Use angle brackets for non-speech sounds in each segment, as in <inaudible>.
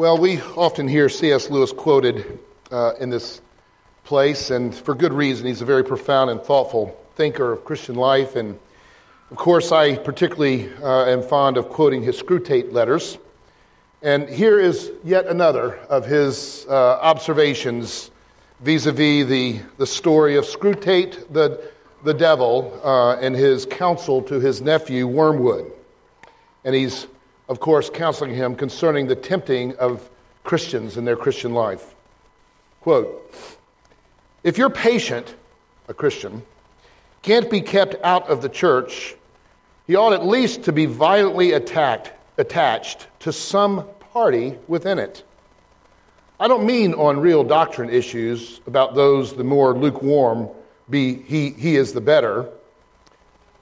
Well, we often hear C.S. Lewis quoted uh, in this place, and for good reason. He's a very profound and thoughtful thinker of Christian life. And of course, I particularly uh, am fond of quoting his Screwtape letters. And here is yet another of his uh, observations vis a vis the, story of Screwtape the, the devil uh, and his counsel to his nephew Wormwood. And he's, of course, counseling him concerning the tempting of Christians in their Christian life. Quote If your patient, a Christian, can't be kept out of the church, he ought at least to be violently attacked, attached to some party within it. I don't mean on real doctrine issues about those the more lukewarm be he, he is the better.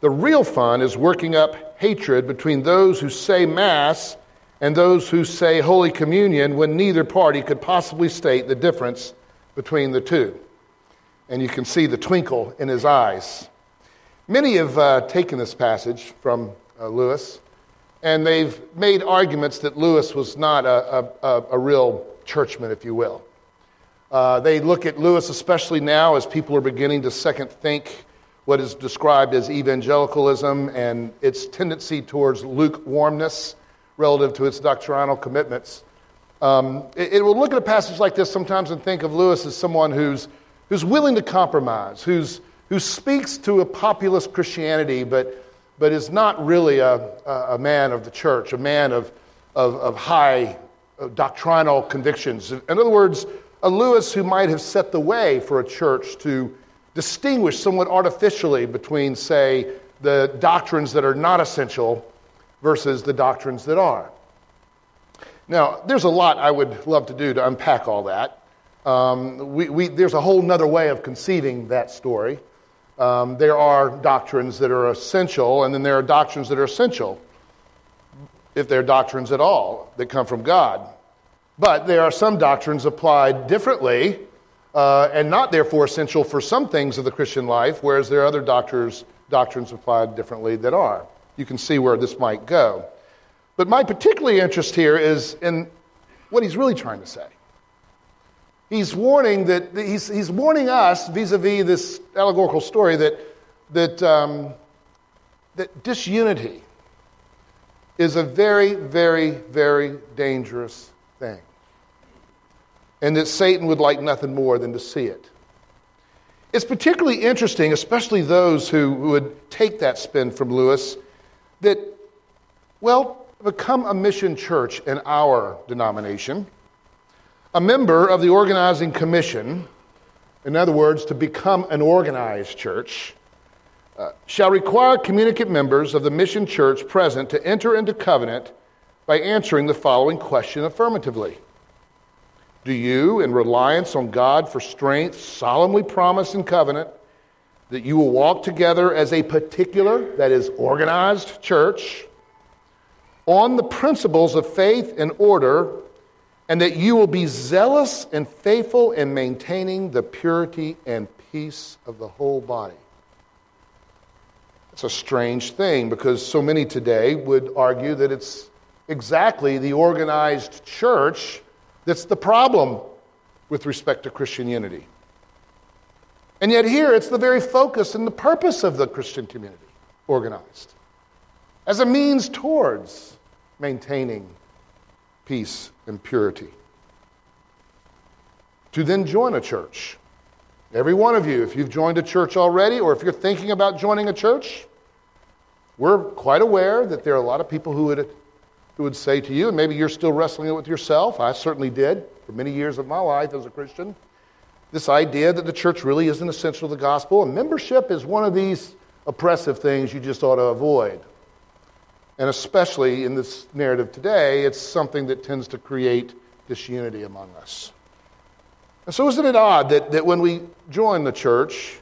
The real fun is working up hatred between those who say Mass and those who say Holy Communion when neither party could possibly state the difference between the two. And you can see the twinkle in his eyes. Many have uh, taken this passage from uh, Lewis, and they've made arguments that Lewis was not a, a, a real churchman, if you will. Uh, they look at Lewis, especially now, as people are beginning to second think what is described as evangelicalism and its tendency towards lukewarmness relative to its doctrinal commitments. Um, it, it, will look at a passage like this sometimes and think of Lewis as someone who's, who's willing to compromise, who's, who speaks to a populist Christianity, but, but is not really a, a man of the church, a man of, of, of high uh, doctrinal convictions. In other words, a Lewis who might have set the way for a church to distinguish somewhat artificially between, say, the doctrines that are not essential versus the doctrines that are. Now, there's a lot I would love to do to unpack all that. Um, we, we, there's a whole other way of conceiving that story. Um, there are doctrines that are essential, and then there are doctrines that are essential, if they're doctrines at all, that come from God. But there are some doctrines applied differently uh, and not therefore essential for some things of the Christian life, whereas there are other doctors, doctrines applied differently that are. You can see where this might go. But my particular interest here is in what he's really trying to say. He's warning that he's, he's warning us vis-a-vis this allegorical story that that um, that disunity is a very, very, very dangerous and that Satan would like nothing more than to see it. It's particularly interesting, especially those who would take that spin from Lewis, that well, become a mission church in our denomination, a member of the organizing commission, in other words, to become an organized church, uh, shall require communicant members of the mission church present to enter into covenant by answering the following question affirmatively Do you, in reliance on God for strength, solemnly promise in covenant that you will walk together as a particular, that is, organized church? on the principles of faith and order, and that you will be zealous and faithful in maintaining the purity and peace of the whole body. It's a strange thing because so many today would argue that it's exactly the organized church that's the problem with respect to Christian unity. And yet, here it's the very focus and the purpose of the Christian community organized as a means towards maintaining peace and purity. To then join a church. Every one of you, if you've joined a church already, or if you're thinking about joining a church, we're quite aware that there are a lot of people who would, who would say to you, and maybe you're still wrestling it with yourself. I certainly did for many years of my life as a Christian. This idea that the church really isn't essential to the gospel, and membership is one of these oppressive things you just ought to avoid. And especially in this narrative today, it's something that tends to create disunity among us. And so, isn't it odd that, that when we join the church,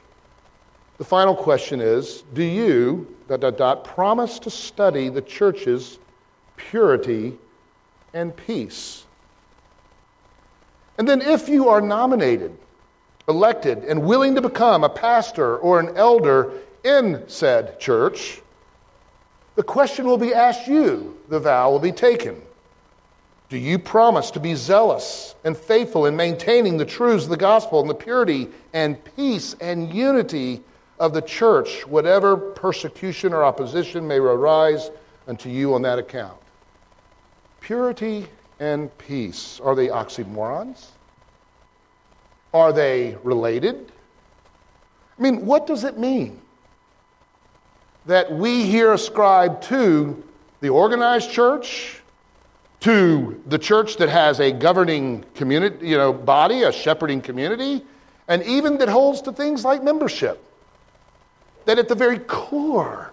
the final question is Do you, dot, dot, dot, promise to study the church's purity and peace? And then, if you are nominated, elected, and willing to become a pastor or an elder in said church, the question will be asked you, the vow will be taken. Do you promise to be zealous and faithful in maintaining the truths of the gospel and the purity and peace and unity of the church, whatever persecution or opposition may arise unto you on that account? Purity and peace. Are they oxymorons? Are they related? I mean, what does it mean that we here ascribe to the organized church, to the church that has a governing community, you know, body, a shepherding community, and even that holds to things like membership? That at the very core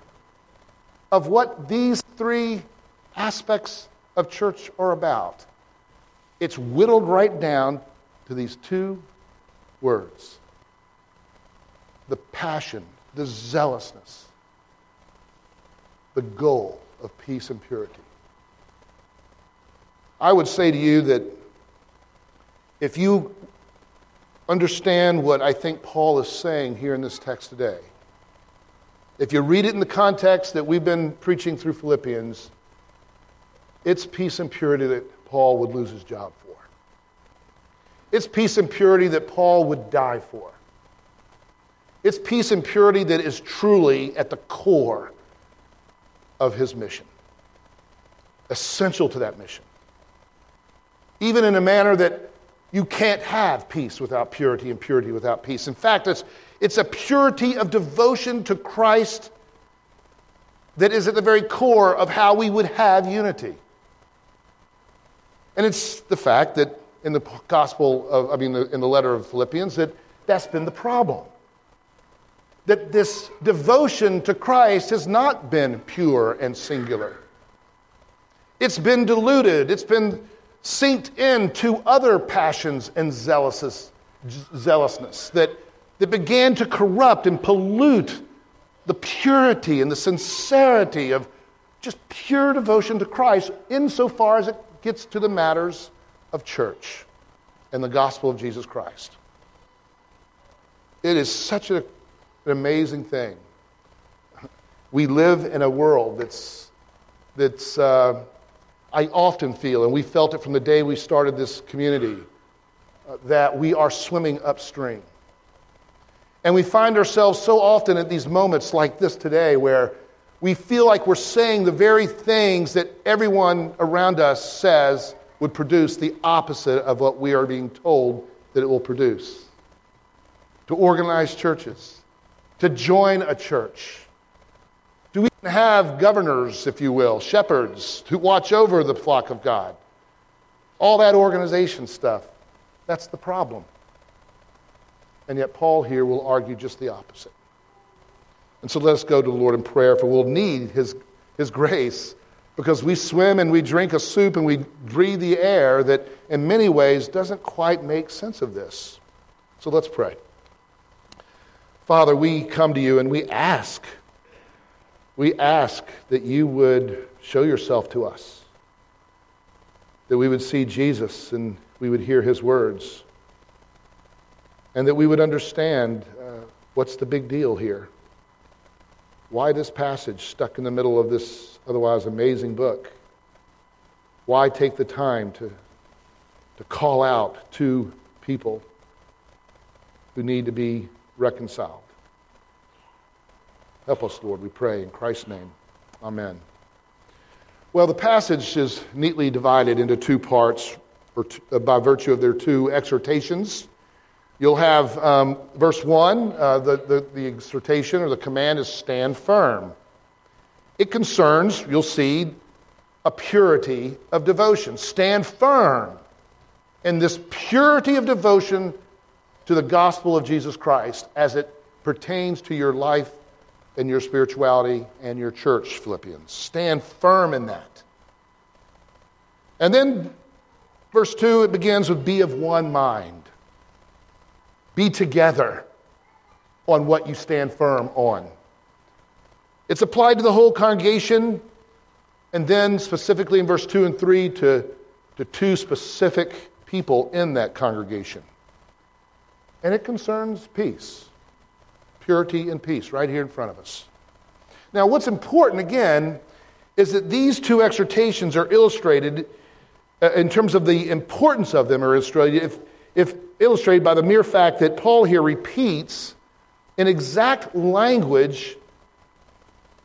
of what these three aspects of church are about, it's whittled right down to these two words the passion, the zealousness, the goal of peace and purity. I would say to you that if you understand what I think Paul is saying here in this text today, if you read it in the context that we've been preaching through Philippians, it's peace and purity that Paul would lose his job for. It's peace and purity that Paul would die for. It's peace and purity that is truly at the core of his mission, essential to that mission. Even in a manner that you can't have peace without purity and purity without peace. In fact, it's, it's a purity of devotion to Christ that is at the very core of how we would have unity. And it's the fact that in the gospel of, I mean, in the letter of Philippians, that that's been the problem that this devotion to Christ has not been pure and singular. It's been diluted, it's been synced into other passions and zealousness, zealousness that, that began to corrupt and pollute the purity and the sincerity of just pure devotion to Christ insofar as it gets to the matters of church and the gospel of Jesus Christ. It is such a an amazing thing. We live in a world that's, that's uh, I often feel, and we felt it from the day we started this community, uh, that we are swimming upstream. And we find ourselves so often at these moments like this today where we feel like we're saying the very things that everyone around us says would produce the opposite of what we are being told that it will produce. To organize churches, to join a church? Do we have governors, if you will, shepherds who watch over the flock of God? All that organization stuff. That's the problem. And yet, Paul here will argue just the opposite. And so let us go to the Lord in prayer, for we'll need his, his grace because we swim and we drink a soup and we breathe the air that, in many ways, doesn't quite make sense of this. So let's pray. Father, we come to you and we ask, we ask that you would show yourself to us, that we would see Jesus and we would hear his words, and that we would understand uh, what's the big deal here. Why this passage stuck in the middle of this otherwise amazing book? Why take the time to, to call out to people who need to be reconciled. Help us, Lord, we pray in Christ's name. Amen. Well, the passage is neatly divided into two parts uh, by virtue of their two exhortations. You'll have um, verse 1, uh, the, the, the exhortation or the command is stand firm. It concerns, you'll see, a purity of devotion. Stand firm in this purity of devotion to the gospel of Jesus Christ as it pertains to your life and your spirituality and your church, Philippians. Stand firm in that. And then, verse 2, it begins with be of one mind. Be together on what you stand firm on. It's applied to the whole congregation, and then specifically in verse 2 and 3 to, to two specific people in that congregation and it concerns peace, purity, and peace right here in front of us. Now, what's important again is that these two exhortations are illustrated uh, in terms of the importance of them, are illustrated, if, if illustrated by the mere fact that Paul here repeats in exact language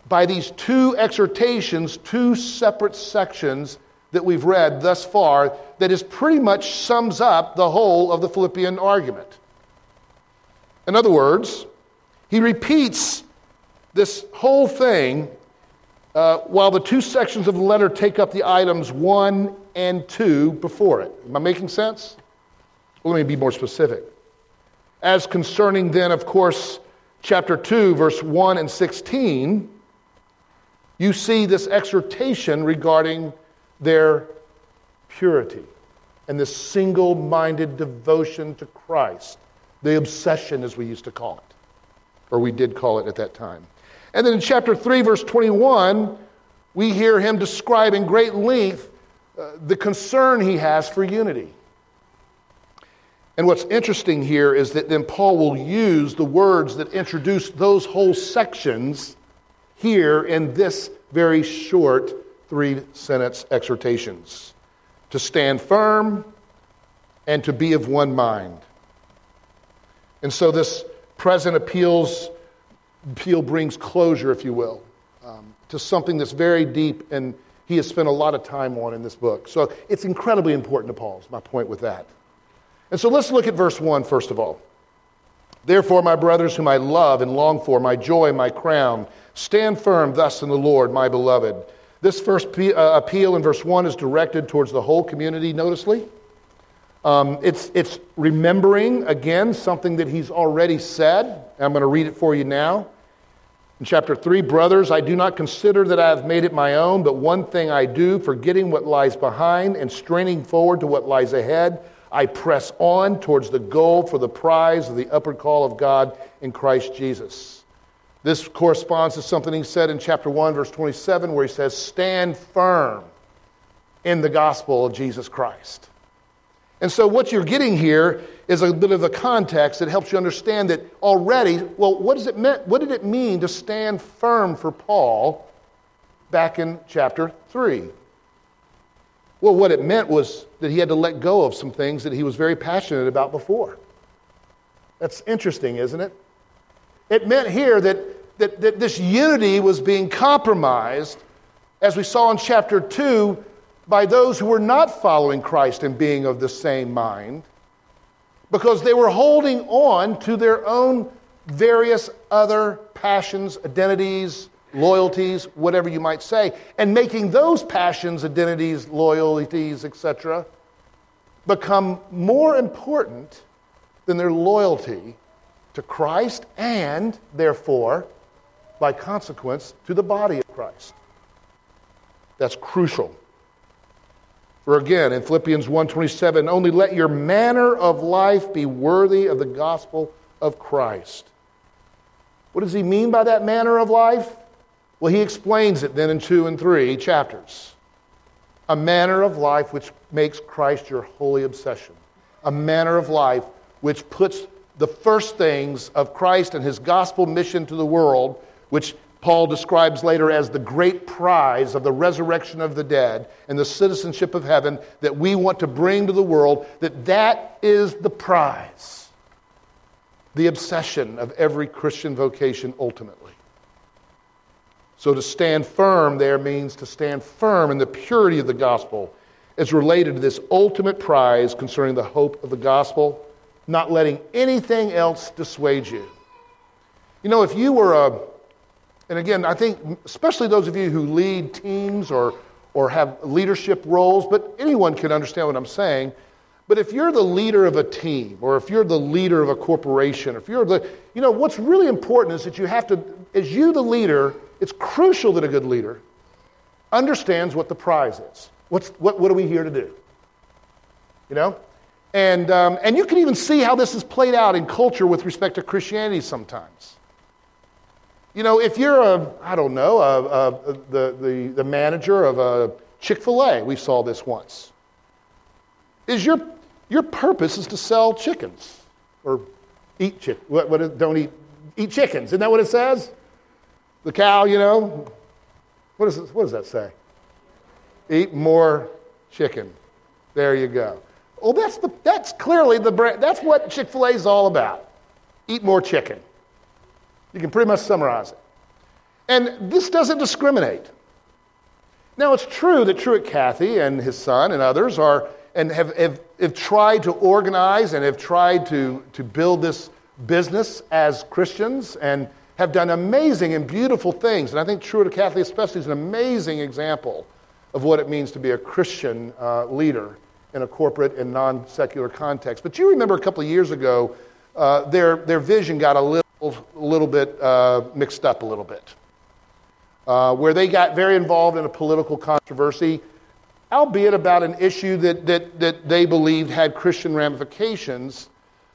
by these two exhortations, two separate sections that we've read thus far, that is pretty much sums up the whole of the Philippian argument. In other words, he repeats this whole thing uh, while the two sections of the letter take up the items one and two before it. Am I making sense? Let me be more specific. As concerning then, of course, chapter 2, verse 1 and 16, you see this exhortation regarding their purity and this single minded devotion to Christ, the obsession, as we used to call it, or we did call it at that time. And then in chapter 3, verse 21, we hear him describe in great length uh, the concern he has for unity. And what's interesting here is that then Paul will use the words that introduce those whole sections here in this very short three sentence exhortations to stand firm and to be of one mind. And so this present appeals appeal brings closure, if you will, um, to something that's very deep and he has spent a lot of time on in this book. So it's incredibly important to Paul, is my point with that. And so let's look at verse 1 first of all. Therefore, my brothers, whom I love and long for, my joy, my crown, stand firm thus in the Lord, my beloved. This first uh, appeal in verse 1 is directed towards the whole community, noticeably. Um, it's, it's remembering, again, something that he's already said. I'm going to read it for you now. In chapter 3, brothers, I do not consider that I have made it my own, but one thing I do, forgetting what lies behind and straining forward to what lies ahead, I press on towards the goal for the prize of the upward call of God in Christ Jesus. This corresponds to something he said in chapter 1, verse 27, where he says, Stand firm in the gospel of Jesus Christ. And so, what you're getting here is a bit of the context that helps you understand that already, well, what, does it mean, what did it mean to stand firm for Paul back in chapter 3? Well, what it meant was that he had to let go of some things that he was very passionate about before. That's interesting, isn't it? It meant here that, that, that this unity was being compromised, as we saw in chapter 2, by those who were not following Christ and being of the same mind because they were holding on to their own various other passions, identities, loyalties, whatever you might say, and making those passions, identities, loyalties, etc., become more important than their loyalty to Christ and, therefore, by consequence, to the body of Christ. That's crucial. For again, in Philippians 1:27, only let your manner of life be worthy of the gospel of Christ. What does he mean by that manner of life? Well, he explains it then in 2 and 3 chapters. A manner of life which makes Christ your holy obsession. A manner of life which puts the first things of Christ and his gospel mission to the world, which Paul describes later as the great prize of the resurrection of the dead and the citizenship of heaven that we want to bring to the world, that that is the prize, the obsession of every Christian vocation ultimately. So to stand firm there means to stand firm in the purity of the gospel as related to this ultimate prize concerning the hope of the gospel, not letting anything else dissuade you. You know, if you were a and again, I think especially those of you who lead teams or, or have leadership roles, but anyone can understand what I'm saying. But if you're the leader of a team, or if you're the leader of a corporation, if you're the, you know, what's really important is that you have to, as you, the leader, it's crucial that a good leader understands what the prize is. What's, what, what are we here to do? You know? And, um, and you can even see how this is played out in culture with respect to Christianity sometimes. You know, if you're a, I don't know, a, a, the, the, the manager of a Chick fil A, we saw this once. Is your, your purpose is to sell chickens or eat chicken. What, what, don't eat, eat chickens. Isn't that what it says? The cow, you know. What, is, what does that say? Eat more chicken. There you go. Well, that's, the, that's clearly the brand. That's what Chick fil A is all about. Eat more chicken. You can pretty much summarize it. And this doesn't discriminate. Now, it's true that Truett Cathy and his son and others are, and have, have, have tried to organize and have tried to, to build this business as Christians and have done amazing and beautiful things. And I think Truett Cathy, especially, is an amazing example of what it means to be a Christian uh, leader in a corporate and non secular context. But you remember a couple of years ago, uh, their, their vision got a little, a little bit uh, mixed up a little bit, uh, where they got very involved in a political controversy, albeit about an issue that, that, that they believed had Christian ramifications.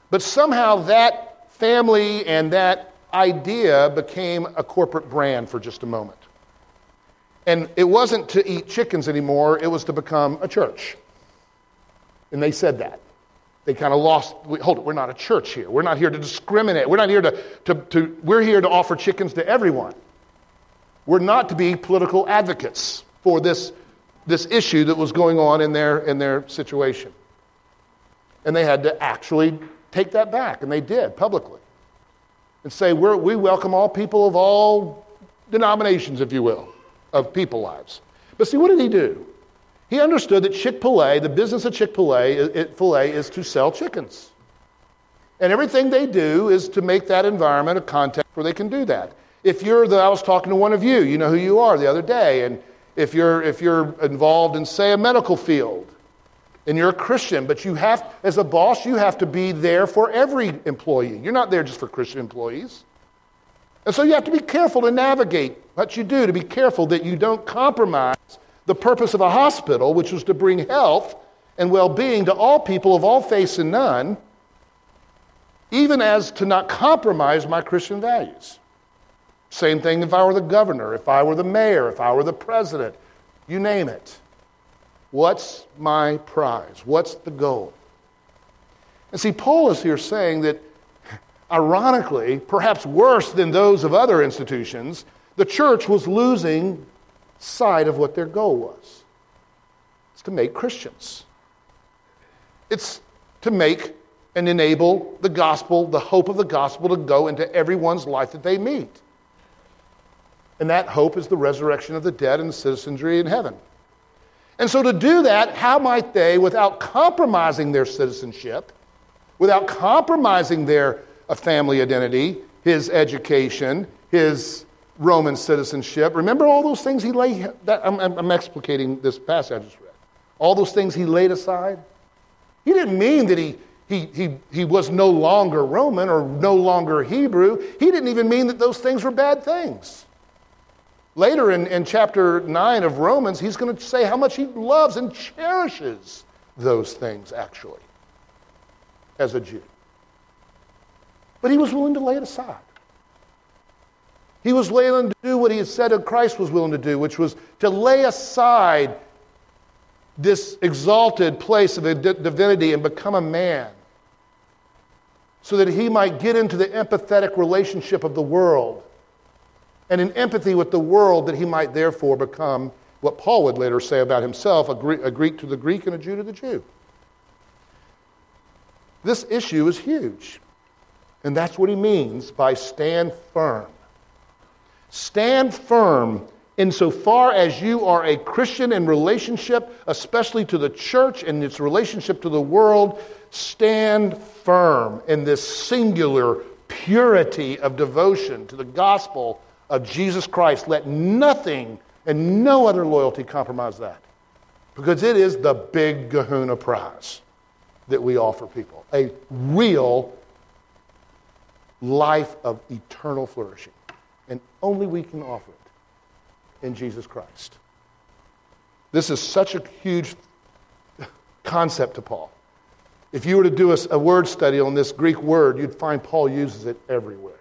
But somehow that family and that idea became a corporate brand for just a moment. And it wasn't to eat chickens anymore, it was to become a church. And they said that. They kind of lost, hold it, we're not a church here. We're not here to discriminate. We're not here to, to, to, we're here to offer chickens to everyone. We're not to be political advocates for this, this issue that was going on in their, in their situation. And they had to actually take that back, and they did publicly. And say, we welcome all people of all denominations, if you will of people lives. But see, what did he do? He understood that Chick fil A, the business of Chick fil A, is to sell chickens. And everything they do is to make that environment a context where they can do that. If you're the, I was talking to one of you, you know who you are the other day, and if you're, if you're involved in, say, a medical field, and you're a Christian, but you have, as a boss, you have to be there for every employee. You're not there just for Christian employees. And so you have to be careful to navigate what you do, to be careful that you don't compromise the purpose of a hospital, which was to bring health and well being to all people of all faiths and none, even as to not compromise my Christian values. Same thing if I were the governor, if I were the mayor, if I were the president, you name it. What's my prize? What's the goal? And see, Paul is here saying that Ironically, perhaps worse than those of other institutions, the church was losing sight of what their goal was. It's to make Christians. It's to make and enable the gospel, the hope of the gospel, to go into everyone's life that they meet. And that hope is the resurrection of the dead and the citizenry in heaven. And so, to do that, how might they, without compromising their citizenship, without compromising their uh, family identity, his education, his Roman citizenship. Remember all those things he laid, that, I'm, I'm explicating this passage I just read. All those things he laid aside. He didn't mean that he, he, he, he was no longer Roman or no longer Hebrew. He didn't even mean that those things were bad things. Later in, in chapter 9 of Romans, he's going to say how much he loves and cherishes those things, actually, as a Jew. But he was willing to lay it aside. He was willing to do what he had said that Christ was willing to do, which was to lay aside this exalted place of divinity and become a man so that he might get into the empathetic relationship of the world and in empathy with the world that he might therefore become what Paul would later say about himself a Greek, to the Greek and a Jew to the Jew. This issue is huge. And that's what he means by stand firm. Stand firm insofar as you are a Christian in relationship, especially to the church and its relationship to the world. Stand firm in this singular purity of devotion to the gospel of Jesus Christ. Let nothing and no other loyalty compromise that. Because it is the big kahuna prize that we offer people a real life of eternal flourishing. And only we can offer it in Jesus Christ. This is such a huge concept to Paul. If you were to do a, a, word study on this Greek word, you'd find Paul uses it everywhere.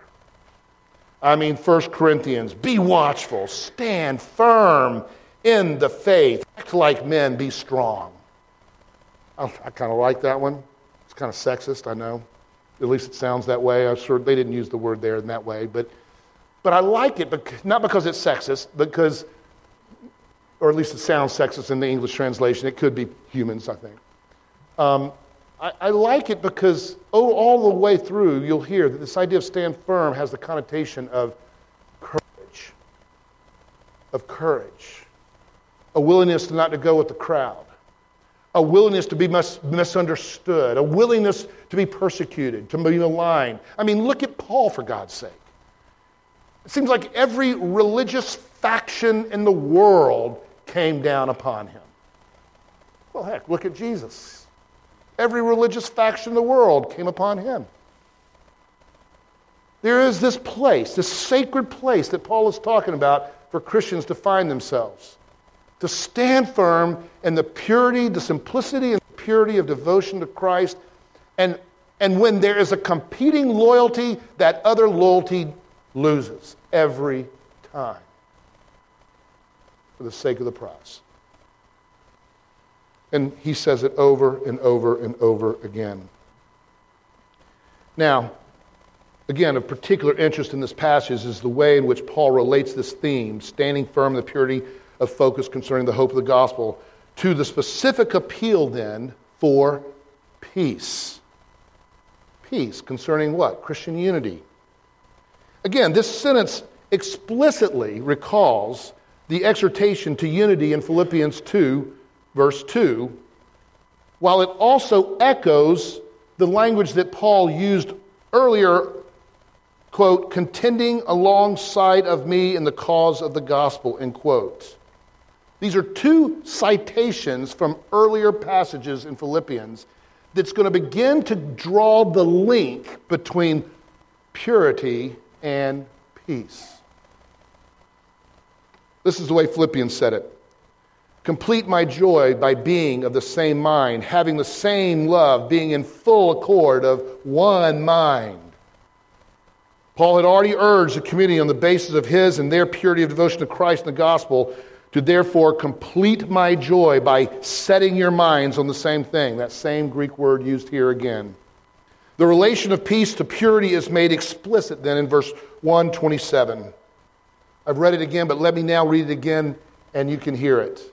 I mean, 1 Corinthians, be watchful, stand firm in the faith, act like men, be strong. I, I kind of like that one. It's kind of sexist, I know. At least it sounds that way. I'm sure they didn't use the word there in that way. But, but I like it, because, not because it's sexist, because, or at least it sounds sexist in the English translation. It could be humans, I think. Um, I, I, like it because oh, all the way through, you'll hear that this idea of stand firm has the connotation of courage, of courage, a willingness to not to go with the crowd, a willingness to be mis- misunderstood, a willingness to be persecuted, to be maligned. I mean, look at Paul, for God's sake. It seems like every religious faction in the world came down upon him. Well, heck, look at Jesus. Every religious faction in the world came upon him. There is this place, this sacred place that Paul is talking about for Christians to find themselves, to stand firm in the purity, the simplicity, and the purity of devotion to Christ. And, and when there is a competing loyalty, that other loyalty loses every time for the sake of the prize. And he says it over and over and over again. Now, again, of particular interest in this passage is the way in which Paul relates this theme, standing firm in the purity of focus concerning the hope of the gospel, to the specific appeal then for peace. Peace concerning what? Christian unity. Again, this sentence explicitly recalls the exhortation to unity in Philippians 2 verse 2, while it also echoes the language that Paul used earlier, quote, contending alongside of me in the cause of the gospel, end quote. These are two citations from earlier passages in Philippians that's going to begin to draw the link between purity and peace. This is the way Philippians said it. Complete my joy by being of the same mind, having the same love, being in full accord of one mind. Paul had already urged the community on the basis of his and their purity of devotion to Christ and the gospel to therefore complete my joy by setting your minds on the same thing. That same Greek word used here again. The relation of peace to purity is made explicit then in verse 127. I've read it again, but let me now read it again and you can hear it.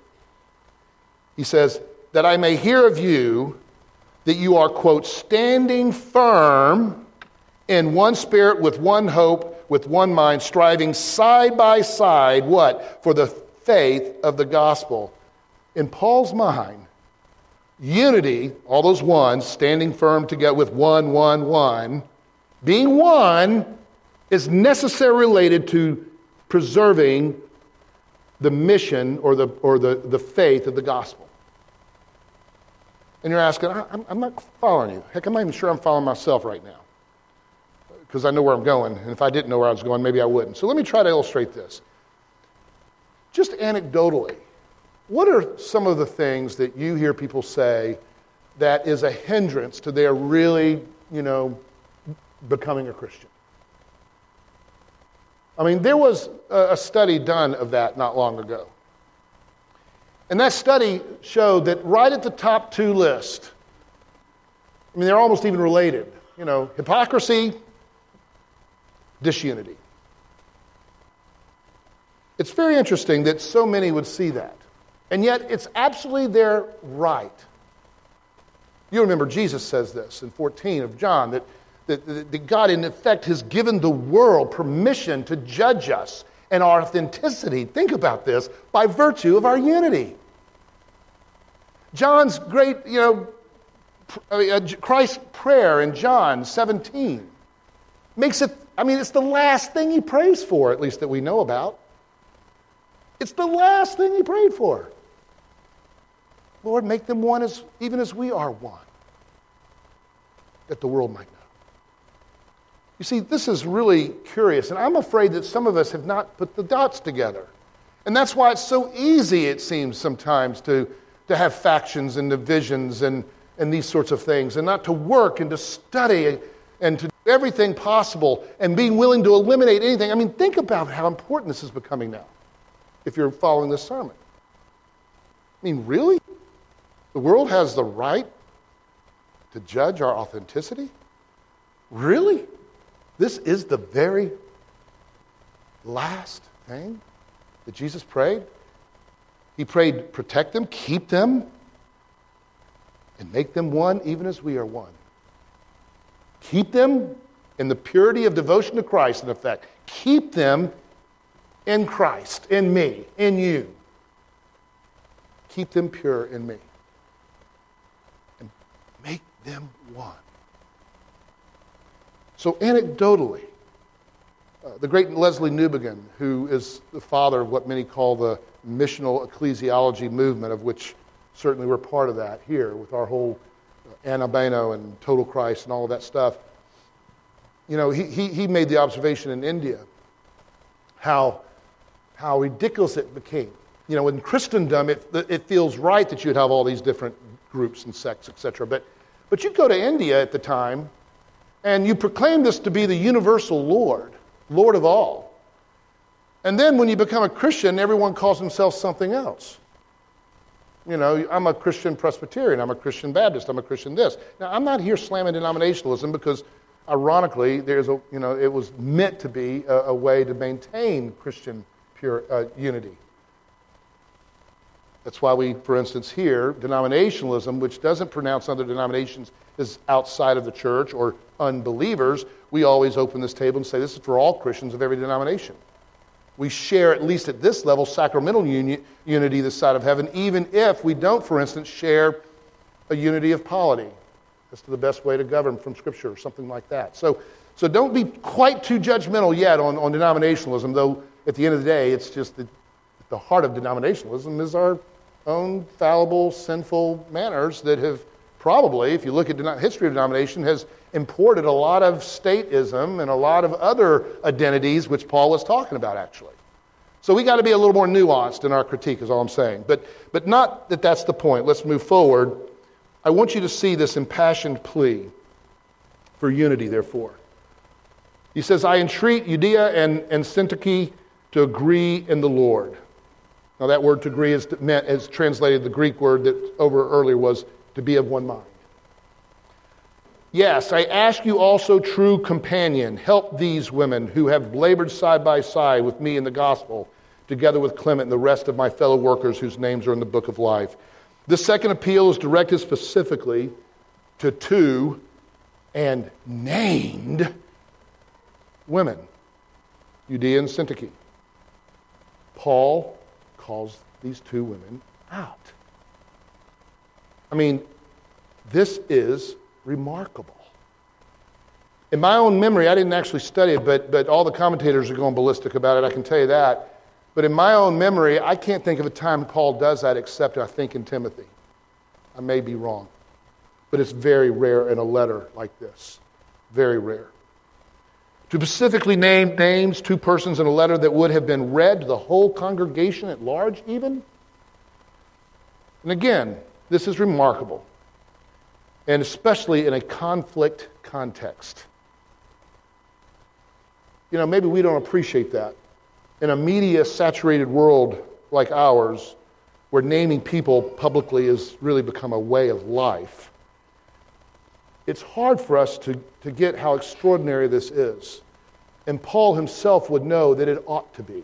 He says, That I may hear of you that you are, quote, standing firm in one spirit, with one hope, with one mind, striving side by side, what? For the faith of the gospel. In Paul's mind, unity, all those ones, standing firm together with one, one, one, being one is necessarily related to preserving the mission or the, or the, the faith of the gospel. And you're asking, I'm, I'm not following you. Heck, I'm not even sure I'm following myself right now because I know where I'm going. And if I didn't know where I was going, maybe I wouldn't. So let me try to illustrate this. Just anecdotally, what are some of the things that you hear people say that is a hindrance to their really, you know, becoming a Christian? I mean, there was a study done of that not long ago. And that study showed that right at the top two list, I mean, they're almost even related. You know, hypocrisy, disunity. It's very interesting that so many would see that. And yet, it's absolutely their right. You remember Jesus says this in 14 of John that that, that God, in effect, has given the world permission to judge us and our authenticity. Think about this by virtue of our unity. John's great, you know, uh, Christ's prayer in John 17 makes it, I mean, it's the last thing he prays for, at least that we know about. It's the last thing he prayed for. Lord, make them one as even as we are one, that the world might know. You see, this is really curious, and I'm afraid that some of us have not put the dots together. And that's why it's so easy, it seems sometimes, to, to have factions and divisions and, and these sorts of things, and not to work and to study and to do everything possible and being willing to eliminate anything. I mean, think about how important this is becoming now, if you're following this sermon. I mean, really? The world has the right to judge our authenticity? Really? This is the very last thing that Jesus prayed. He prayed, protect them, keep them. and make them one even as we are one. Keep them in the purity of devotion to Christ, in effect. Keep them in Christ, in me, in you. Keep them pure in me. And make them one. So, anecdotally, uh, the great Lesslie Newbigin, who is the father of what many call the missional ecclesiology movement, of which certainly we're part of that here with our whole uh, Anabano and Total Christ and all of that stuff. You know, he, he, he made the observation in India how, how ridiculous it became. You know, in Christendom, it, it feels right that you'd have all these different groups and sects, etc. But, but you go to India at the time, and you proclaim this to be the universal Lord, Lord of all. And then when you become a Christian, everyone calls themselves something else. You know, I'm a Christian Presbyterian, I'm a Christian Baptist, I'm a Christian this. Now, I'm not here slamming denominationalism because, ironically, there's a, you know, it was meant to be a, a way to maintain Christian pure uh, unity. That's why we, for instance, here, denominationalism, which doesn't pronounce other denominations as outside of the church or unbelievers, we always open this table and say this is for all Christians of every denomination. We share, at least at this level, sacramental uni- unity this side of heaven, even if we don't, for instance, share a unity of polity as to the best way to govern from Scripture or something like that. So, so don't be quite too judgmental yet on, on denominationalism, though at the end of the day, it's just that the heart of denominationalism is our own fallible, sinful manners that have probably, if you look at the history of denomination, has imported a lot of statism and a lot of other identities, which Paul was talking about, actually. So we got to be a little more nuanced in our critique, is all I'm saying. But, but not that that's the point. Let's move forward. I want you to see this impassioned plea for unity, therefore. He says, I entreat Euodia and, and Syntyche to agree in the Lord. Now, that word to agree is meant, translated the Greek word that over earlier was to be of one mind. Yes, I ask you also, true companion, help these women who have labored side by side with me in the gospel, together with Clement and the rest of my fellow workers whose names are in the book of life. This second appeal is directed specifically to two and named women, Euodia and Syntyche. Paul calls these two women out. I mean, this is remarkable. In my own memory, I didn't actually study it, but, but all the commentators are going ballistic about it, I can tell you that. But in my own memory, I can't think of a time Paul does that except, I think, in Timothy. I may be wrong. But it's very rare in a letter like this. Very rare. To specifically name names, two persons in a letter that would have been read to the whole congregation at large, even. And again, this is remarkable and especially in a conflict context. You know, maybe we don't appreciate that. In a media saturated world like ours, where naming people publicly has really become a way of life, it's hard for us to, to get how extraordinary this is. And Paul himself would know that it ought to be.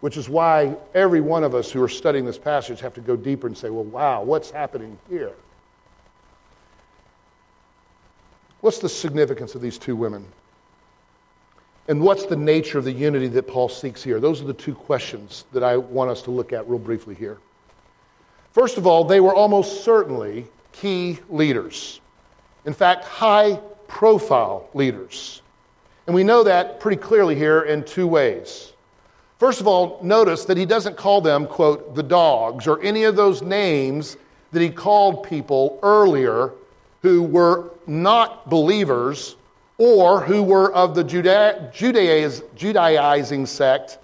Which is why every one of us who are studying this passage have to go deeper and say, well, wow, what's happening here? What's the significance of these two women? And what's the nature of the unity that Paul seeks here? Those are the two questions that I want us to look at real briefly here. First of all, they were almost certainly key leaders. In fact, high profile leaders. And we know that pretty clearly here in two ways. First of all, notice that he doesn't call them, quote, the dogs or any of those names that he called people earlier who were not believers or who were of the Judaizing sect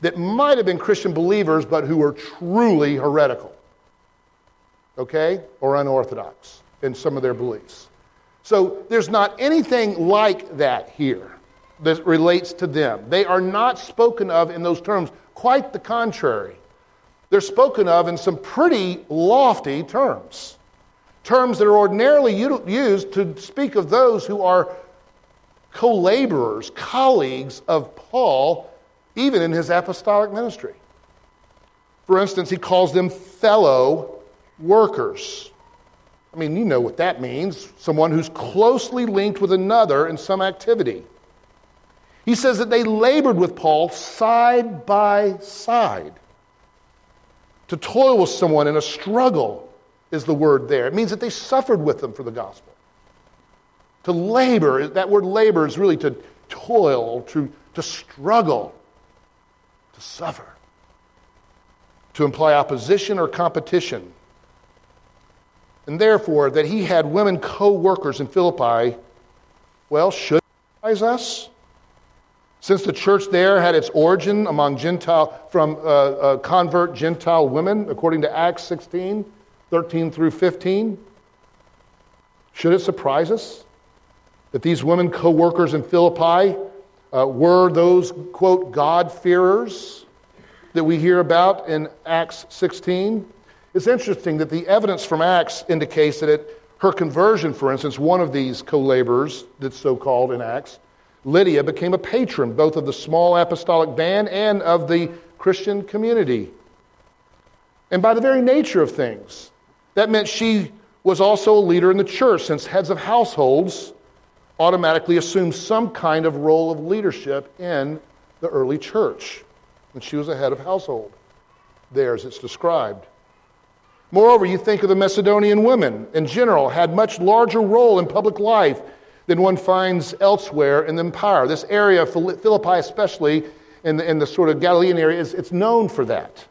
that might have been Christian believers but who were truly heretical, okay, or unorthodox in some of their beliefs. So there's not anything like that here that relates to them. They are not spoken of in those terms, quite the contrary. They're spoken of in some pretty lofty terms terms that are ordinarily used to speak of those who are co laborers, colleagues of Paul, even in his apostolic ministry. For instance, he calls them fellow workers. I mean, you know what that means someone who's closely linked with another in some activity. He says that they labored with Paul side by side. To toil with someone in a struggle is the word there. It means that they suffered with them for the gospel. To labor, that word labor is really to toil, to, to struggle, to suffer, to imply opposition or competition. And therefore, that he had women co workers in Philippi, well, should surprise us. Since the church there had its origin among Gentile, from uh, uh, convert Gentile women, according to Acts 16, 13 through 15, should it surprise us that these women co workers in Philippi uh, were those, quote, God-fearers that we hear about in Acts 16? It's interesting that the evidence from Acts indicates that at her conversion, for instance, one of these co laborers, that's so called in Acts, Lydia, became a patron both of the small apostolic band and of the Christian community. And by the very nature of things, that meant she was also a leader in the church, since heads of households automatically assumed some kind of role of leadership in the early church. And she was a head of household, there as it's described. Moreover, you think of the Macedonian women in general had much larger role in public life than one finds elsewhere in the empire. This area Philippi, especially in the, in the sort of Galilean area, is, it's known for that.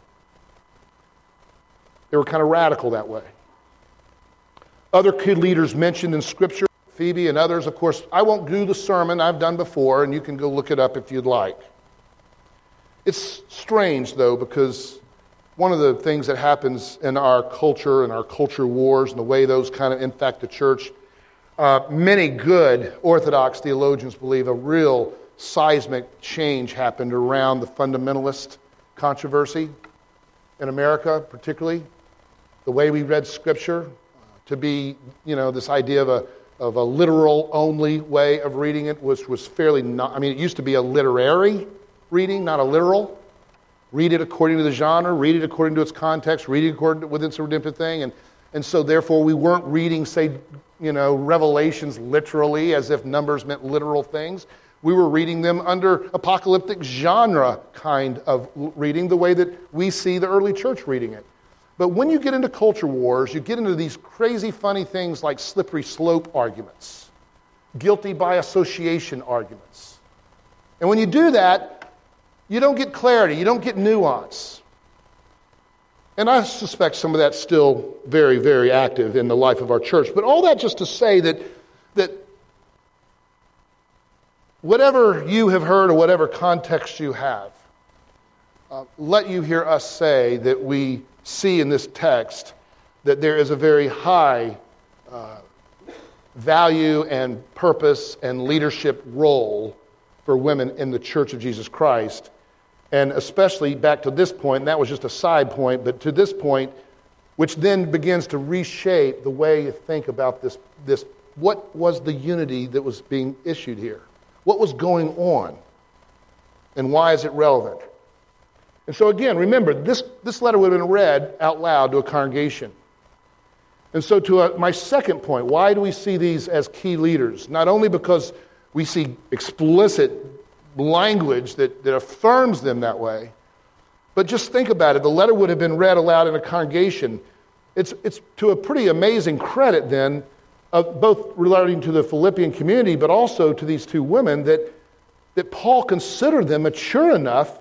They were kind of radical that way. Other key leaders mentioned in Scripture Phoebe and others. Of course, I won't do the sermon I've done before, and you can go look it up if you'd like. It's strange, though, because one of the things that happens in our culture and our culture wars and the way those kind of infect the church, uh, many good Orthodox theologians believe a real seismic change happened around the fundamentalist controversy in America, particularly. The way we read Scripture, to be, you know, this idea of a of a literal only way of reading it, which was fairly not, I mean, it used to be a literary reading, not a literal. Read it according to the genre, read it according to its context, read it according to, within its redemptive thing. And, and so, therefore, we weren't reading, say, you know, Revelations literally as if numbers meant literal things. We were reading them under apocalyptic genre kind of reading, the way that we see the early church reading it. But when you get into culture wars, you get into these crazy, funny things like slippery slope arguments, guilty by association arguments. And when you do that, you don't get clarity, you don't get nuance. And I suspect some of that's still very, very active in the life of our church. But all that just to say that, that whatever you have heard or whatever context you have, uh, let you hear us say that we see in this text that there is a very high uh, value and purpose and leadership role for women in the Church of Jesus Christ. And especially back to this point, that was just a side point, but to this point, which then begins to reshape the way you think about this, this what was the unity that was being issued here? What was going on? And why is it relevant? And so, again, remember, this, this letter would have been read out loud to a congregation. And so, to a, my second point, why do we see these as key leaders? Not only because we see explicit language that, that affirms them that way, but just think about it. The letter would have been read aloud in a congregation. It's, it's to a pretty amazing credit, then, of both relating to the Philippian community, but also to these two women, that, that Paul considered them mature enough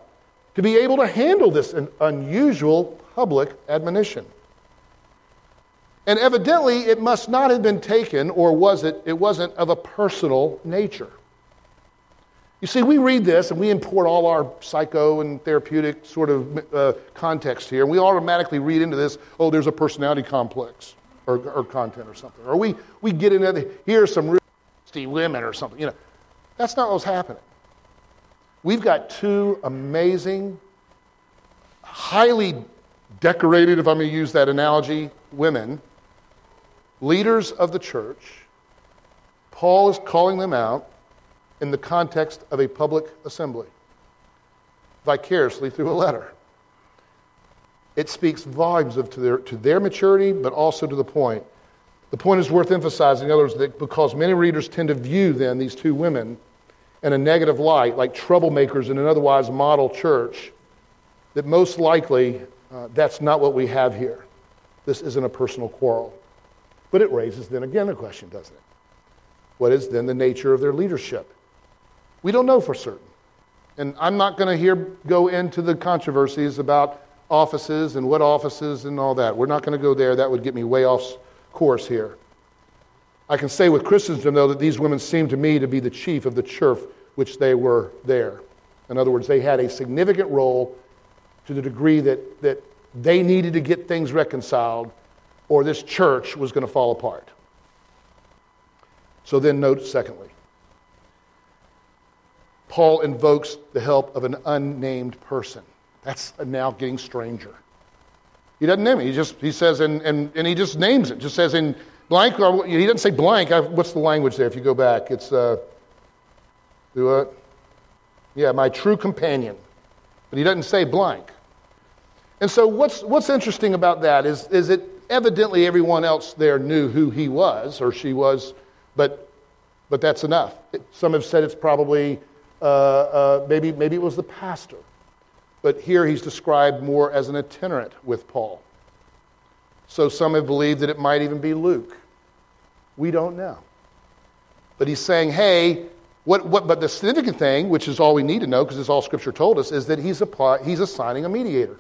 to be able to handle this unusual public admonition. And evidently, it must not have been taken, or was it? It wasn't of a personal nature. You see, we read this and we import all our psycho and therapeutic sort of uh, context here, and we automatically read into this, oh, there's a personality complex or, or content or something. Or we, we get into, the, here's some really women or something. You know, that's not what's happening. We've got two amazing, highly decorated, if I'm going to use that analogy, women, leaders of the church. Paul is calling them out in the context of a public assembly, vicariously through a letter. It speaks volumes of to their, to their maturity, but also to the point The point is worth emphasizing, in other words, that because many readers tend to view then these two women in a negative light, like troublemakers in an otherwise model church, that most likely uh, that's not what we have here. This isn't a personal quarrel. But it raises then again a question, doesn't it? What is then the nature of their leadership? We don't know for certain. And I'm not going to here go into the controversies about offices and what offices and all that. We're not going to go there. That would get me way off course here. I can say with Chrysostom, though, that these women seem to me to be the chief of the church which they were there. In other words, they had a significant role to the degree that, that they needed to get things reconciled or this church was going to fall apart. So then, note secondly, Paul invokes the help of an unnamed person. That's a now getting stranger. He doesn't name it. He just he says and, and, and he just names it. Just says in blank. he doesn't say blank. What's the language there? If you go back, it's uh, do what? Yeah, my true companion. But he doesn't say blank. And so what's what's interesting about that is is it evidently everyone else there knew who he was or she was, but but that's enough. Some have said it's probably uh, uh, maybe maybe it was the pastor but here he's described more as an itinerant with Paul. So some have believed that it might even be Luke. We don't know. But he's saying, hey, what, what, but the significant thing, which is all we need to know because it's all Scripture told us, is that he's, apply, he's assigning a mediator.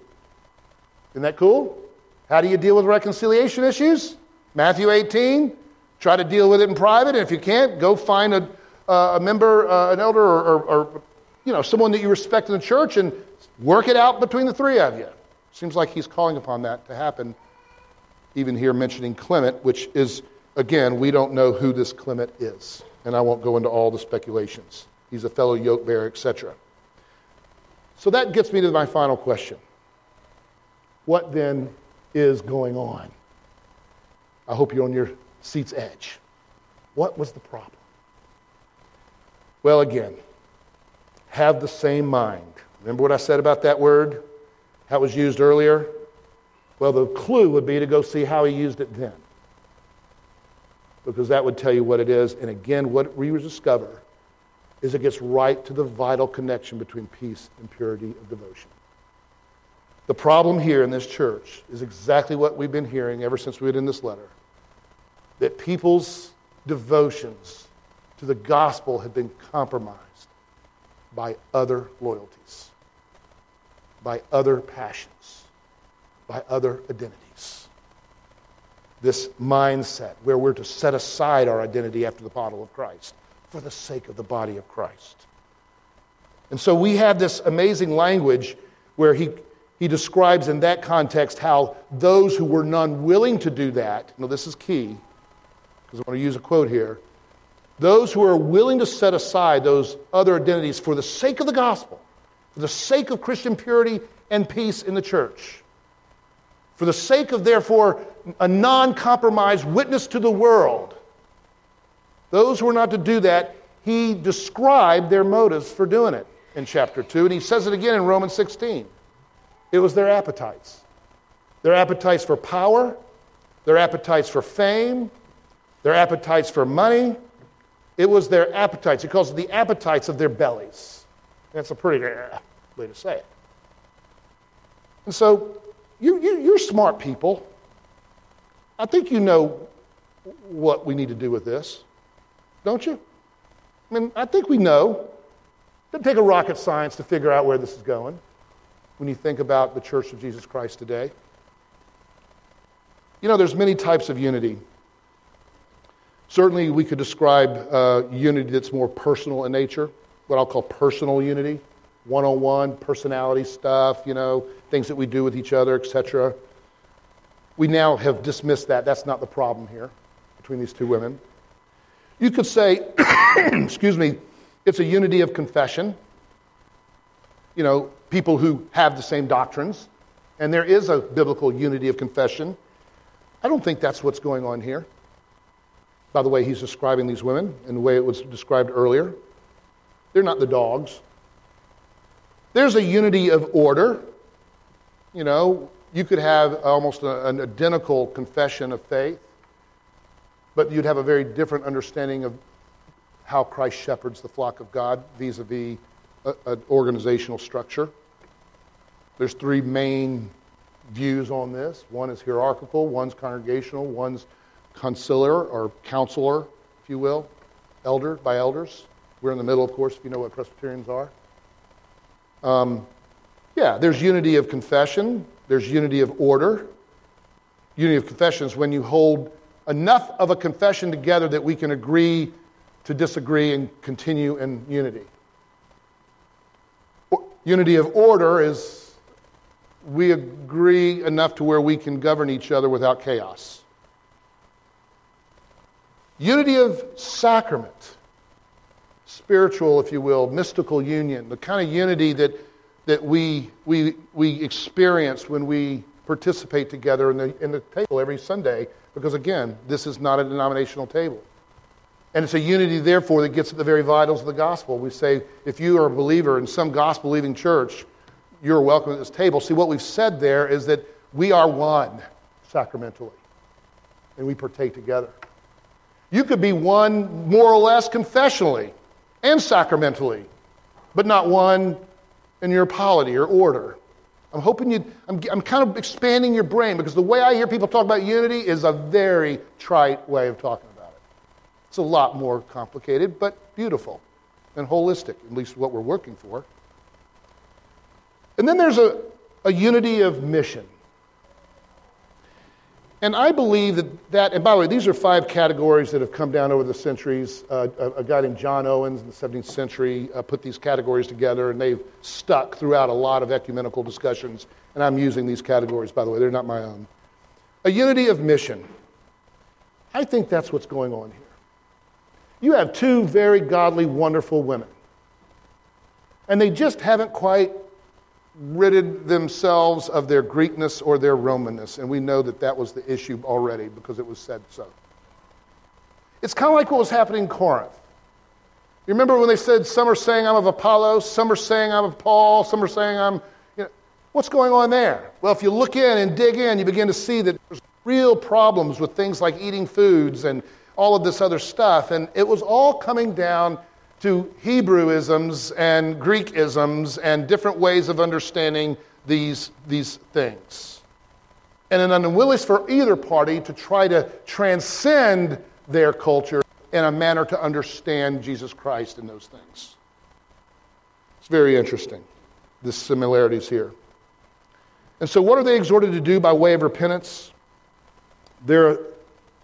Isn't that cool? How do you deal with reconciliation issues? Matthew 18, try to deal with it in private, and if you can't, go find a, uh, a member, uh, an elder, or, or, or, you know, someone that you respect in the church, and Work it out between the three of you. Seems like he's calling upon that to happen, even here mentioning Clement, which is, again, we don't know who this Clement is. And I won't go into all the speculations. He's a fellow yoke bearer, etc. So that gets me to my final question. What then is going on? I hope you're on your seat's edge. What was the problem? Well, again, have the same mind Remember what I said about that word? How it was used earlier? Well, the clue would be to go see how he used it then. Because that would tell you what it is. And again, what we discover is it gets right to the vital connection between peace and purity of devotion. The problem here in this church is exactly what we've been hearing ever since we had in this letter that people's devotions to the gospel have been compromised by other loyalties, by other passions, by other identities. This mindset where we're to set aside our identity after the model of Christ for the sake of the body of Christ. And so we have this amazing language where he, he describes in that context how those who were none willing to do that, now this is key, because I want to use a quote here, those who are willing to set aside those other identities for the sake of the gospel, for the sake of Christian purity and peace in the church, for the sake of, therefore, a non compromised witness to the world. Those who are not to do that, he described their motives for doing it in chapter 2, and he says it again in Romans 16. It was their appetites. Their appetites for power, their appetites for fame, their appetites for money, it was their appetites. He calls it the appetites of their bellies. That's a pretty uh, way to say it. And so, you, you, you're smart people. I think you know what we need to do with this, don't you? I mean, I think we know. It doesn't take a rocket science to figure out where this is going when you think about the Church of Jesus Christ today. You know, there's many types of unity. Certainly, we could describe uh, unity that's more personal in nature, what I'll call personal unity, one on one, personality stuff, you know, things that we do with each other, etc. We now have dismissed that. That's not the problem here between these two women. You could say, <coughs> excuse me, it's a unity of confession. You know, people who have the same doctrines, and there is a biblical unity of confession. I don't think that's what's going on here by the way he's describing these women and the way it was described earlier. They're not the dogs. There's a unity of order. You know, you could have almost an identical confession of faith. but you'd have a very different understanding of how Christ shepherds the flock of God vis a vis an organizational structure. There's three main views on this one is hierarchical, one's congregational, one's conciliar or counselor, if you will, elder by elders. We're in the middle, of course, if you know what Presbyterians are. Um, yeah, there's unity of confession, there's unity of order. Unity of confession is when you hold enough of a confession together that we can agree to disagree and continue in unity. Unity of order is we agree enough to where we can govern each other without chaos. Unity of sacrament, spiritual, if you will, mystical union, the kind of unity that, that we, we, we experience when we participate together in the, in the table every Sunday, because again, this is not a denominational table. And it's a unity, therefore, that gets at the very vitals of the gospel. We say, if you are a believer in some gospel believing church, you're welcome at this table. See, what we've said there is that we are one sacramentally, and we partake together. You could be one more or less confessionally and sacramentally, but not one in your polity or order. I'm hoping you, I'm, I'm kind of expanding your brain because the way I hear people talk about unity is a very trite way of talking about it. It's a lot more complicated, but beautiful and holistic, at least what we're working for. And then there's a, a unity of mission. And I believe that, that, and by the way, these are five categories that have come down over the centuries. Uh, a, a, guy named John Owens in the 17th century uh, put these categories together, and they've stuck throughout a lot of ecumenical discussions. And I'm using these categories, by the way, they're not my own. A unity of mission. I think that's what's going on here. You have two very godly, wonderful women, and they just haven't quite ridded themselves of their Greekness or their Romanness, and we know that that was the issue already because it was said so. It's kind of like what was happening in Corinth. You remember when they said, Some are saying I'm of Apollo, some are saying I'm of Paul, some are saying I'm. You know, what's going on there? Well, if you look in and dig in, you begin to see that there's real problems with things like eating foods and all of this other stuff. And it was all coming down to Hebrewisms and Greekisms and different ways of understanding these, these things. And an unwillingness for either party to try to transcend their culture in a manner to understand Jesus Christ in those things. It's very interesting, the similarities here. And so, what are they exhorted to do by way of repentance? They're,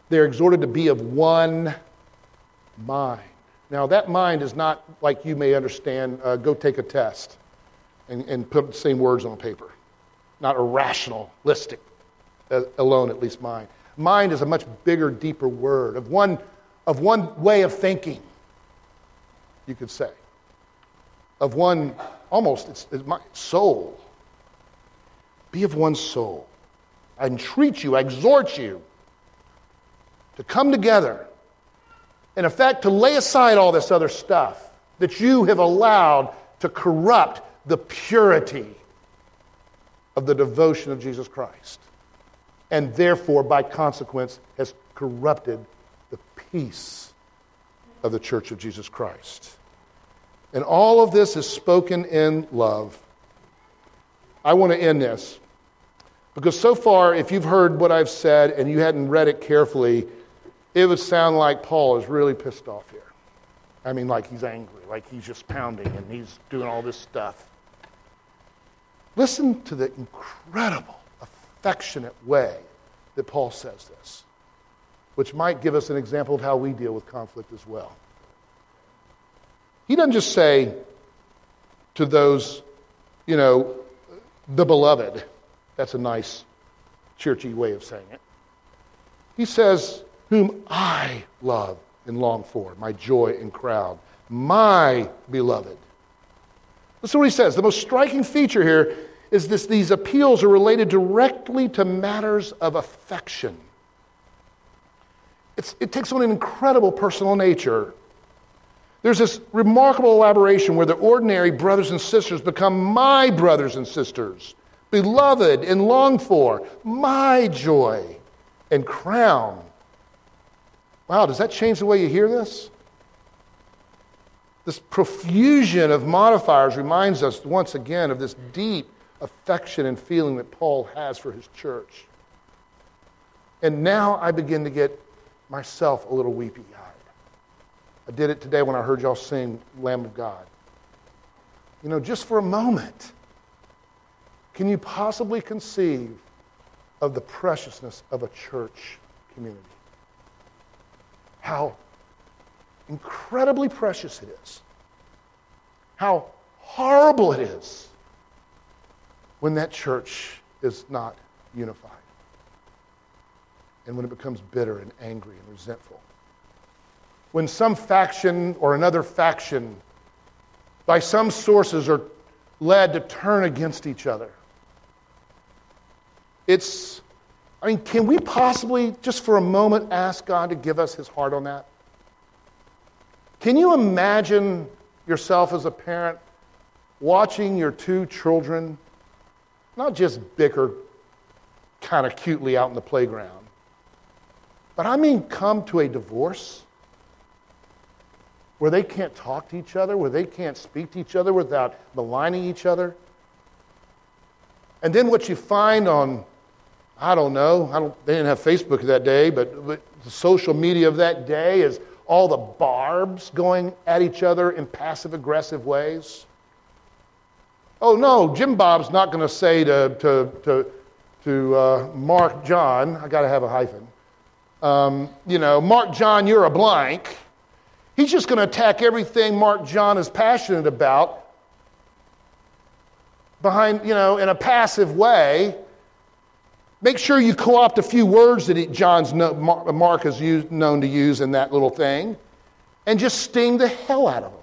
they're exhorted to be of one mind. Now, that mind is not like you may understand, uh, go take a test and, and put the same words on a paper. Not irrationalistic uh, alone, at least mind. Mind is a much bigger, deeper word of one, of one way of thinking, you could say. Of one, almost, it's, it's my soul. Be of one soul. I entreat you, I exhort you to come together in effect, to lay aside all this other stuff that you have allowed to corrupt the purity of the devotion of Jesus Christ. And therefore, by consequence, has corrupted the peace of the church of Jesus Christ. And all of this is spoken in love. I want to end this because so far, if you've heard what I've said and you hadn't read it carefully, it would sound like Paul is really pissed off here. I mean, like he's angry, like he's just pounding and he's doing all this stuff. Listen to the incredible, affectionate way that Paul says this, which might give us an example of how we deal with conflict as well. He doesn't just say to those, you know, the beloved. That's a nice, churchy way of saying it. He says, whom I love and long for, my joy and crown, my beloved. Listen to what he says. The most striking feature here is this these appeals are related directly to matters of affection. It's, it takes on an incredible personal nature. There's this remarkable elaboration where the ordinary brothers and sisters become my brothers and sisters, beloved and longed for, my joy and crown. Wow, does that change the way you hear this? This profusion of modifiers reminds us once again of this deep affection and feeling that Paul has for his church. And now I begin to get myself a little weepy eyed. I did it today when I heard y'all sing Lamb of God. You know, just for a moment, can you possibly conceive of the preciousness of a church community? How incredibly precious it is. How horrible it is when that church is not unified and when it becomes bitter and angry and resentful. When some faction or another faction, by some sources, are led to turn against each other. It's, I mean, can we possibly, just for a moment, ask God to give us his heart on that? Can you imagine yourself as a parent watching your two children not just bicker kind of cutely out in the playground, but I mean come to a divorce where they can't talk to each other, where they can't speak to each other without maligning each other? And then what you find on, I don't know, I don't, they didn't have Facebook that day, but, but the social media of that day is all the barbs going at each other in passive aggressive ways. Oh, no, Jim Bob's not going to say to, to, to, to uh, Mark John, I got to have a hyphen, um, you know, Mark John, you're a blank. He's just going to attack everything Mark John is passionate about behind, you know, in a passive way Make sure you co opt a few words that John's Mark is used, known to use in that little thing and just sting the hell out of them.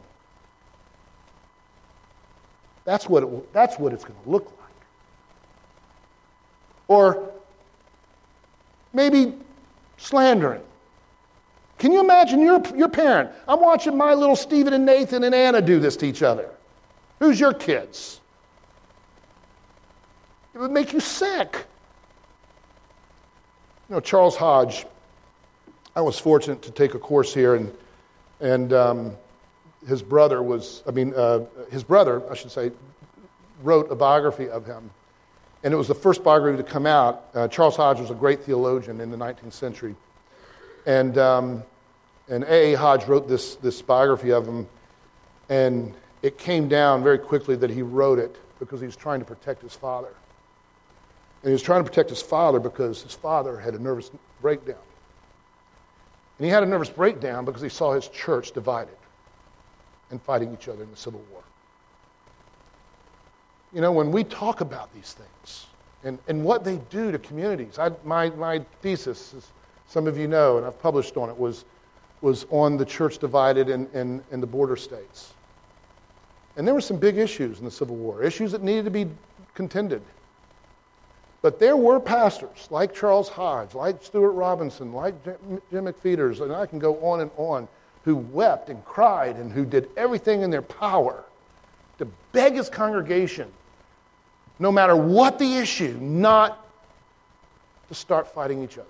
That's what, it, that's what it's going to look like. Or maybe slandering. Can you imagine your, your parent? I'm watching my little Stephen and Nathan and Anna do this to each other. Who's your kids? It would make you sick. You know, Charles Hodge, I was fortunate to take a course here, and, and um, his brother was, I mean, uh, his brother, I should say, wrote a biography of him. And it was the first biography to come out. Uh, Charles Hodge was a great theologian in the 19th century. And, um, and A.A. Hodge wrote this, this biography of him, and it came down very quickly that he wrote it because he was trying to protect his father. And he was trying to protect his father because his father had a nervous breakdown. And he had a nervous breakdown because he saw his church divided and fighting each other in the Civil War. You know, when we talk about these things and, and what they do to communities, I, my, my thesis, as some of you know, and I've published on it, was, was on the church divided in, in, in the border states. And there were some big issues in the Civil War, issues that needed to be contended. But there were pastors like Charles Hodge, like Stuart Robinson, like Jim McFeeters, and I can go on and on, who wept and cried and who did everything in their power to beg his congregation, no matter what the issue, not to start fighting each other.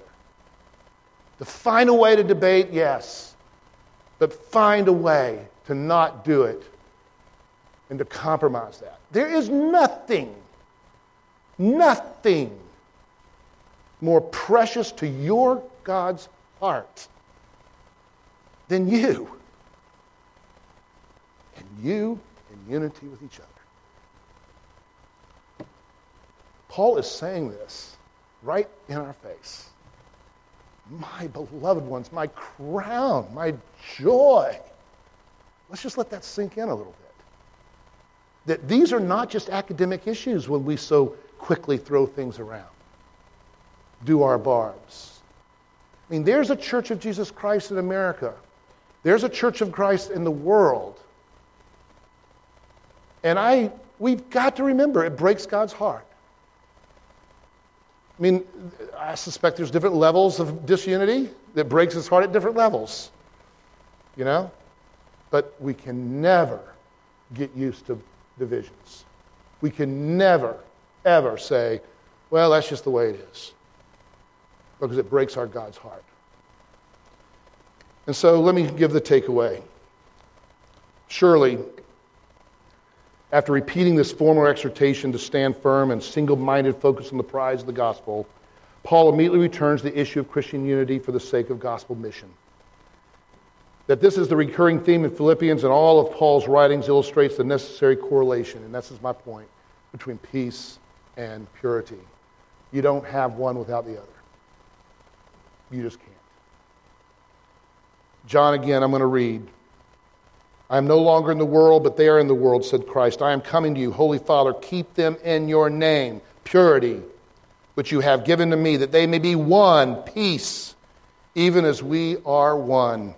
To find a way to debate, yes, but find a way to not do it and to compromise that. There is nothing nothing more precious to your God's heart than you. And you in unity with each other. Paul is saying this right in our face. My beloved ones, my crown, my joy. Let's just let that sink in a little bit. That these are not just academic issues when we so quickly throw things around, do our barbs. I mean, there's a church of Jesus Christ in America, there's a church of Christ in the world. And I, we've got to remember it breaks God's heart. I mean, I suspect there's different levels of disunity that breaks his heart at different levels. You know? But we can never get used to divisions. We can never ever say, well, that's just the way it is, because it breaks our God's heart. And so let me give the takeaway. Surely, after repeating this formal exhortation to stand firm and single minded focus on the prize of the gospel, Paul immediately returns to the issue of Christian unity for the sake of gospel mission. That this is the recurring theme in Philippians and all of Paul's writings illustrates the necessary correlation, and this is my point, between peace and purity. You don't have one without the other. You just can't. John, again, I'm going to read. I am no longer in the world, but they are in the world, said Christ. I am coming to you, Holy Father. Keep them in your name, purity, which you have given to me, that they may be one, peace, even as we are one.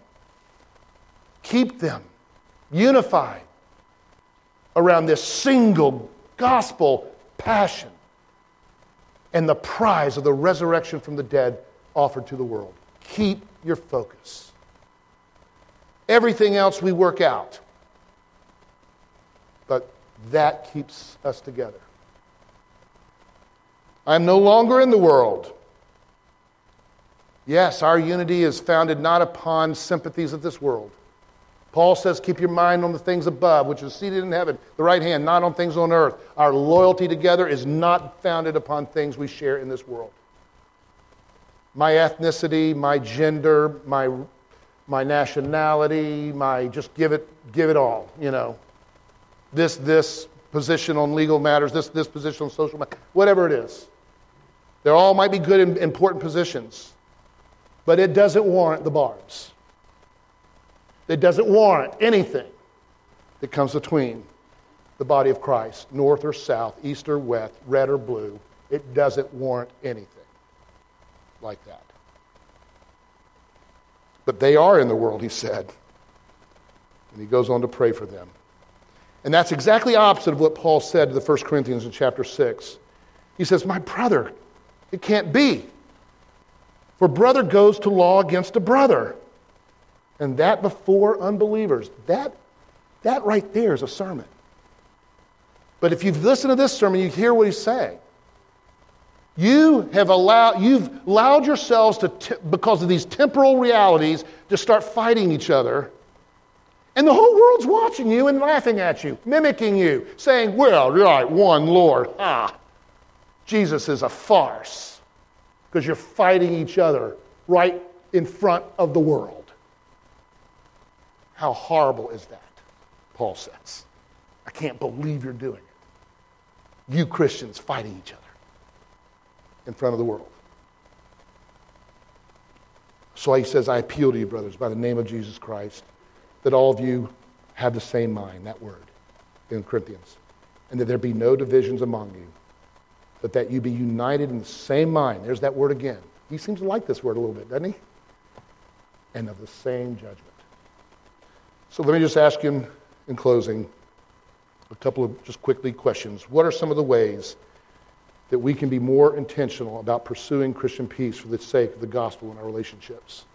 Keep them unified around this single gospel passion and the prize of the resurrection from the dead offered to the world. Keep your focus. Everything else we work out. But that keeps us together. I am no longer in the world. Yes, our unity is founded not upon sympathies of this world. Paul says, Keep your mind on the things above, which is seated in heaven, the right hand, not on things on earth. Our loyalty together is not founded upon things we share in this world. My ethnicity, my gender, my my nationality, my just give it, give it all, you know. This, this position on legal matters, this, this position on social matters, whatever it is. They all might be good and important positions, but it doesn't warrant the barbs. It doesn't warrant anything that comes between the body of Christ, north or south, east or west, red or blue. It doesn't warrant anything like that. But they are in the world, he said. And he goes on to pray for them. And that's exactly opposite of what Paul said to the 1 Corinthians in chapter 6. He says, My brother, it can't be. For brother goes to law against a brother. And that before unbelievers. That, that right there is a sermon. But if you've listened to this sermon, you hear what he's saying. You have allowed, you've allowed yourselves to, t- because of these temporal realities, to start fighting each other. And the whole world's watching you and laughing at you, mimicking you, saying, well, you're right, one Lord. Ah, Jesus is a farce because you're fighting each other right in front of the world. How horrible is that? Paul says. I can't believe you're doing it. You Christians fighting each other in front of the world. So he says, I appeal to you, brothers, by the name of Jesus Christ, that all of you have the same mind, that word in Corinthians, and that there be no divisions among you, but that you be united in the same mind. There's that word again. He seems to like this word a little bit, doesn't he? And of the same judgment. So let me just ask him in closing a couple of just quickly questions. What are some of the ways that we can be more intentional about pursuing Christian peace for the sake of the gospel in our relationships?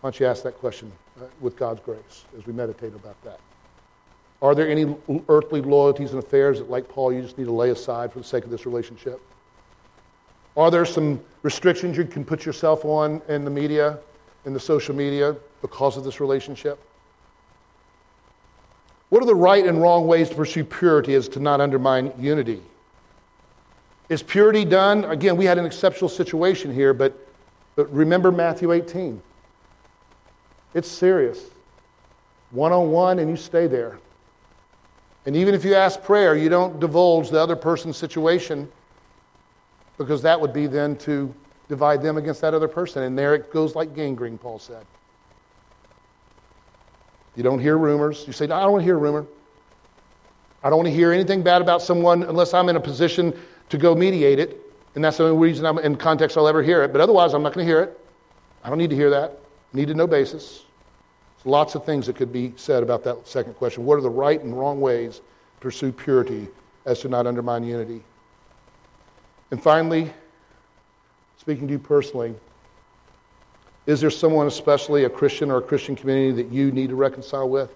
Why don't you ask that question uh, with God's grace as we meditate about that? Are there any earthly loyalties and affairs that, like Paul, you just need to lay aside for the sake of this relationship? Are there some restrictions you can put yourself on in the media, in the social media, because of this relationship? What are the right and wrong ways to pursue purity as to not undermine unity? Is purity done? Again, we had an exceptional situation here, but, but remember Matthew 18. It's serious. One on one, and you stay there. And even if you ask prayer, you don't divulge the other person's situation because that would be then to divide them against that other person. And there it goes like gangrene, Paul said. You don't hear rumors. You say, no, I don't want to hear a rumor. I don't want to hear anything bad about someone unless I'm in a position to go mediate it, and that's the only reason I'm in context I'll ever hear it. But otherwise, I'm not going to hear it. I don't need to hear that. Need to know basis. There's lots of things that could be said about that second question. What are the right and wrong ways to pursue purity as to not undermine unity? And finally, speaking to you personally, is there someone, especially a Christian or a Christian community, that you need to reconcile with?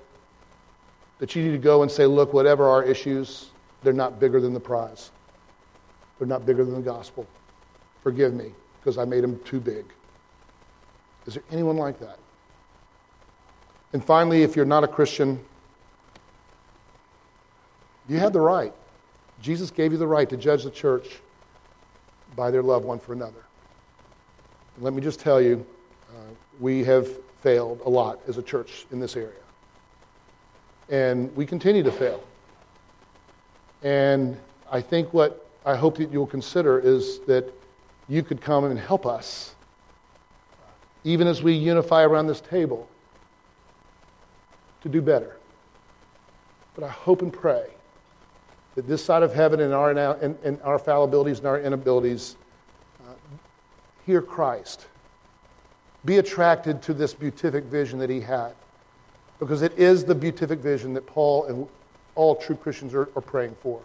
That you need to go and say, look, whatever our issues, they're not bigger than the prize. They're not bigger than the gospel. Forgive me because I made them too big. Is there anyone like that? And finally, if you're not a Christian, you have the right. Jesus gave you the right to judge the church by their love one for another. Let me just tell you, uh, we have failed a lot as a church in this area. And we continue to fail. And I think what I hope that you'll consider is that you could come and help us, even as we unify around this table, to do better. But I hope and pray that this side of heaven and our, and, our fallibilities and our inabilities hear Christ. Be attracted to this beatific vision that he had. Because it is the beatific vision that Paul and all true Christians are, are praying for.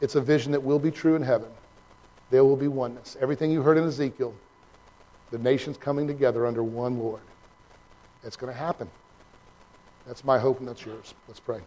It's a vision that will be true in heaven. There will be oneness. Everything you heard in Ezekiel, the nations coming together under one Lord. It's going to happen. That's my hope and that's yours. Let's pray.